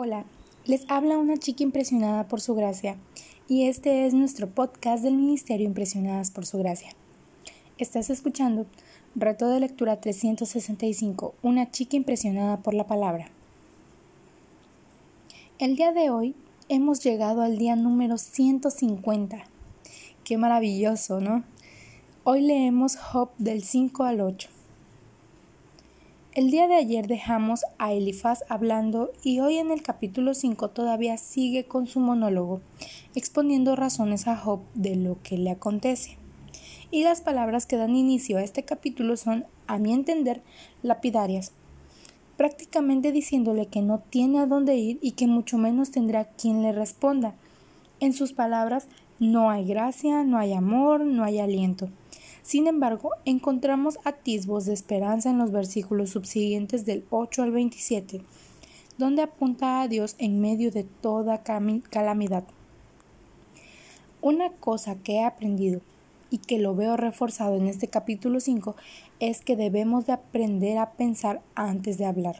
Hola, les habla una chica impresionada por su gracia y este es nuestro podcast del Ministerio Impresionadas por su gracia. Estás escuchando Reto de Lectura 365, una chica impresionada por la palabra. El día de hoy hemos llegado al día número 150. Qué maravilloso, ¿no? Hoy leemos Job del 5 al 8. El día de ayer dejamos a Elifaz hablando y hoy en el capítulo 5 todavía sigue con su monólogo, exponiendo razones a Job de lo que le acontece. Y las palabras que dan inicio a este capítulo son, a mi entender, lapidarias, prácticamente diciéndole que no tiene a dónde ir y que mucho menos tendrá quien le responda. En sus palabras, no hay gracia, no hay amor, no hay aliento. Sin embargo, encontramos atisbos de esperanza en los versículos subsiguientes del 8 al 27, donde apunta a Dios en medio de toda calamidad. Una cosa que he aprendido y que lo veo reforzado en este capítulo 5 es que debemos de aprender a pensar antes de hablar.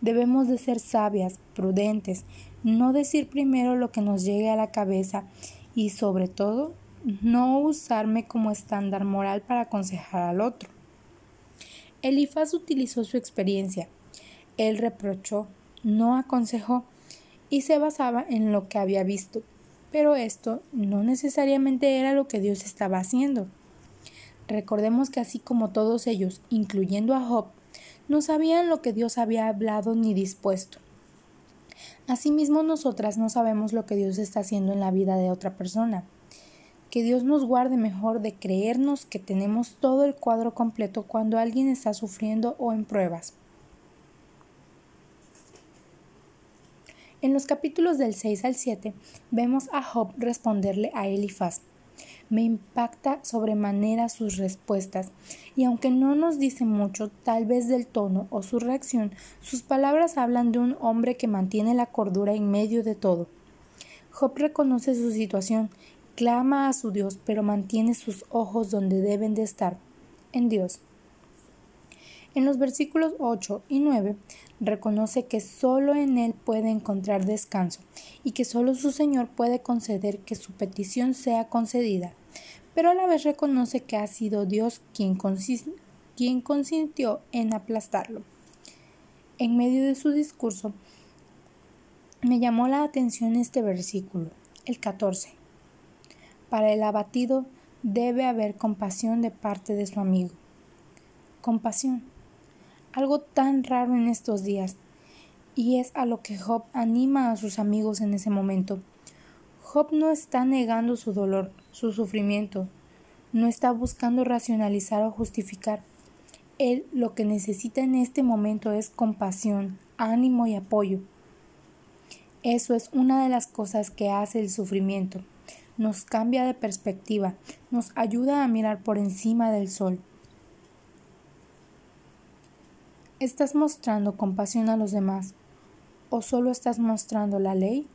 Debemos de ser sabias, prudentes, no decir primero lo que nos llegue a la cabeza y sobre todo no usarme como estándar moral para aconsejar al otro. Elifaz utilizó su experiencia. Él reprochó, no aconsejó y se basaba en lo que había visto. Pero esto no necesariamente era lo que Dios estaba haciendo. Recordemos que así como todos ellos, incluyendo a Job, no sabían lo que Dios había hablado ni dispuesto. Asimismo nosotras no sabemos lo que Dios está haciendo en la vida de otra persona que Dios nos guarde mejor de creernos que tenemos todo el cuadro completo cuando alguien está sufriendo o en pruebas. En los capítulos del 6 al 7 vemos a Job responderle a Elifaz. Me impacta sobremanera sus respuestas, y aunque no nos dice mucho, tal vez del tono o su reacción, sus palabras hablan de un hombre que mantiene la cordura en medio de todo. Job reconoce su situación clama a su Dios, pero mantiene sus ojos donde deben de estar, en Dios. En los versículos 8 y 9 reconoce que solo en Él puede encontrar descanso y que solo su Señor puede conceder que su petición sea concedida, pero a la vez reconoce que ha sido Dios quien, quien consintió en aplastarlo. En medio de su discurso, me llamó la atención este versículo, el 14 para el abatido debe haber compasión de parte de su amigo. Compasión. Algo tan raro en estos días. Y es a lo que Job anima a sus amigos en ese momento. Job no está negando su dolor, su sufrimiento, no está buscando racionalizar o justificar. Él lo que necesita en este momento es compasión, ánimo y apoyo. Eso es una de las cosas que hace el sufrimiento nos cambia de perspectiva, nos ayuda a mirar por encima del sol. ¿Estás mostrando compasión a los demás o solo estás mostrando la ley?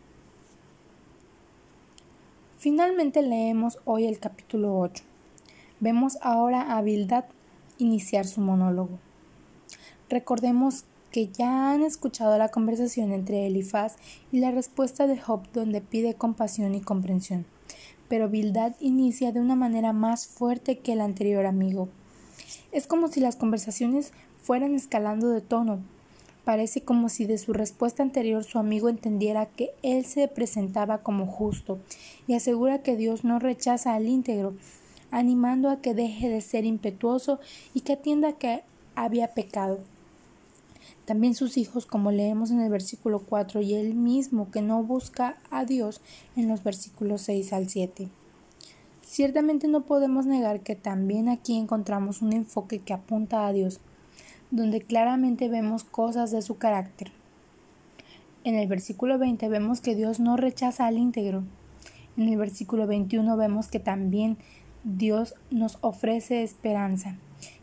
Finalmente leemos hoy el capítulo 8. Vemos ahora a Bildad iniciar su monólogo. Recordemos que ya han escuchado la conversación entre Elifaz y la respuesta de Job donde pide compasión y comprensión pero Bildad inicia de una manera más fuerte que el anterior amigo. Es como si las conversaciones fueran escalando de tono. Parece como si de su respuesta anterior su amigo entendiera que él se presentaba como justo y asegura que Dios no rechaza al íntegro, animando a que deje de ser impetuoso y que atienda que había pecado. También sus hijos, como leemos en el versículo 4, y él mismo que no busca a Dios en los versículos 6 al 7. Ciertamente no podemos negar que también aquí encontramos un enfoque que apunta a Dios, donde claramente vemos cosas de su carácter. En el versículo 20 vemos que Dios no rechaza al íntegro. En el versículo 21 vemos que también Dios nos ofrece esperanza.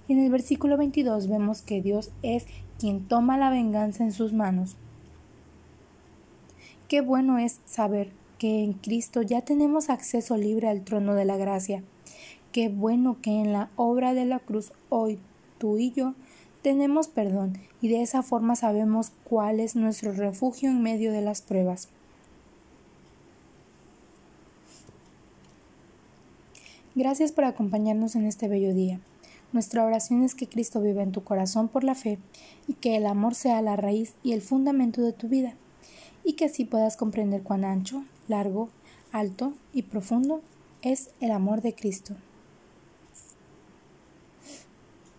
Y en el versículo 22 vemos que Dios es quien toma la venganza en sus manos. Qué bueno es saber que en Cristo ya tenemos acceso libre al trono de la gracia. Qué bueno que en la obra de la cruz hoy tú y yo tenemos perdón y de esa forma sabemos cuál es nuestro refugio en medio de las pruebas. Gracias por acompañarnos en este bello día. Nuestra oración es que Cristo viva en tu corazón por la fe y que el amor sea la raíz y el fundamento de tu vida, y que así puedas comprender cuán ancho, largo, alto y profundo es el amor de Cristo.